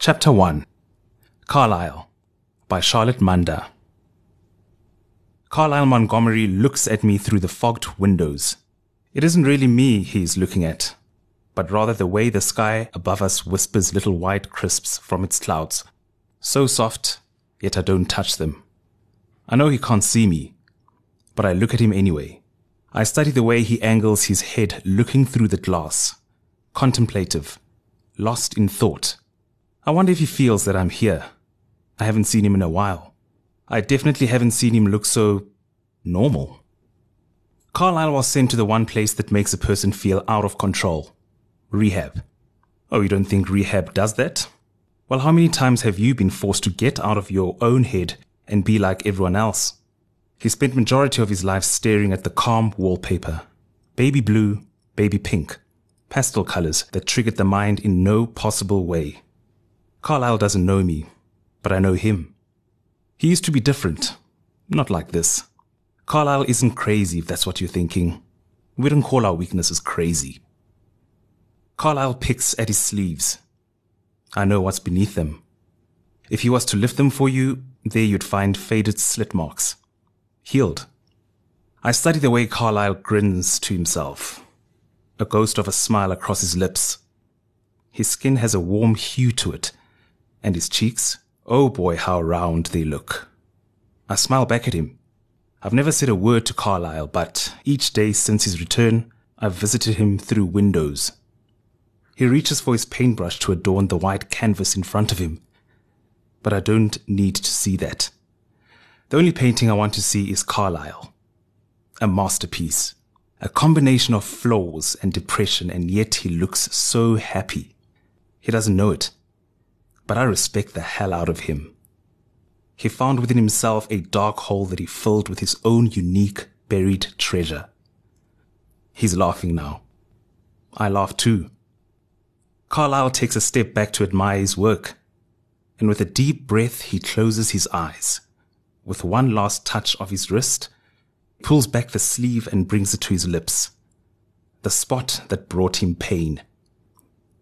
Chapter 1 Carlisle by Charlotte Manda. Carlisle Montgomery looks at me through the fogged windows. It isn't really me he is looking at, but rather the way the sky above us whispers little white crisps from its clouds. So soft, yet I don't touch them. I know he can't see me, but I look at him anyway. I study the way he angles his head looking through the glass, contemplative, lost in thought. I wonder if he feels that I'm here. I haven't seen him in a while. I definitely haven't seen him look so normal. Carlisle was sent to the one place that makes a person feel out of control rehab. Oh, you don't think rehab does that? Well, how many times have you been forced to get out of your own head and be like everyone else? He spent majority of his life staring at the calm wallpaper. Baby blue, baby pink, pastel colors that triggered the mind in no possible way. Carlisle doesn't know me, but I know him. He used to be different, not like this. Carlisle isn't crazy if that's what you're thinking. We don't call our weaknesses crazy. Carlisle picks at his sleeves. I know what's beneath them. If he was to lift them for you, there you'd find faded slit marks. Healed. I study the way Carlisle grins to himself. A ghost of a smile across his lips. His skin has a warm hue to it, and his cheeks, oh boy, how round they look. I smile back at him. I've never said a word to Carlisle, but each day since his return, I've visited him through windows. He reaches for his paintbrush to adorn the white canvas in front of him. But I don't need to see that. The only painting I want to see is Carlisle. A masterpiece. A combination of flaws and depression, and yet he looks so happy. He doesn't know it but I respect the hell out of him. He found within himself a dark hole that he filled with his own unique buried treasure. He's laughing now. I laugh too. Carlisle takes a step back to admire his work, and with a deep breath, he closes his eyes. With one last touch of his wrist, pulls back the sleeve and brings it to his lips. The spot that brought him pain.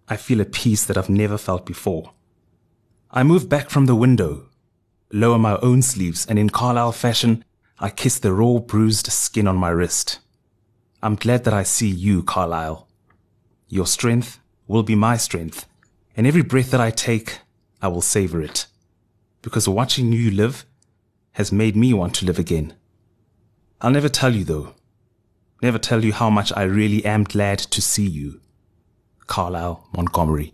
I feel a peace that I've never felt before. I move back from the window, lower my own sleeves, and in Carlisle fashion, I kiss the raw, bruised skin on my wrist. I'm glad that I see you, Carlisle. Your strength will be my strength, and every breath that I take, I will savor it. Because watching you live has made me want to live again. I'll never tell you though. Never tell you how much I really am glad to see you. Carlisle Montgomery.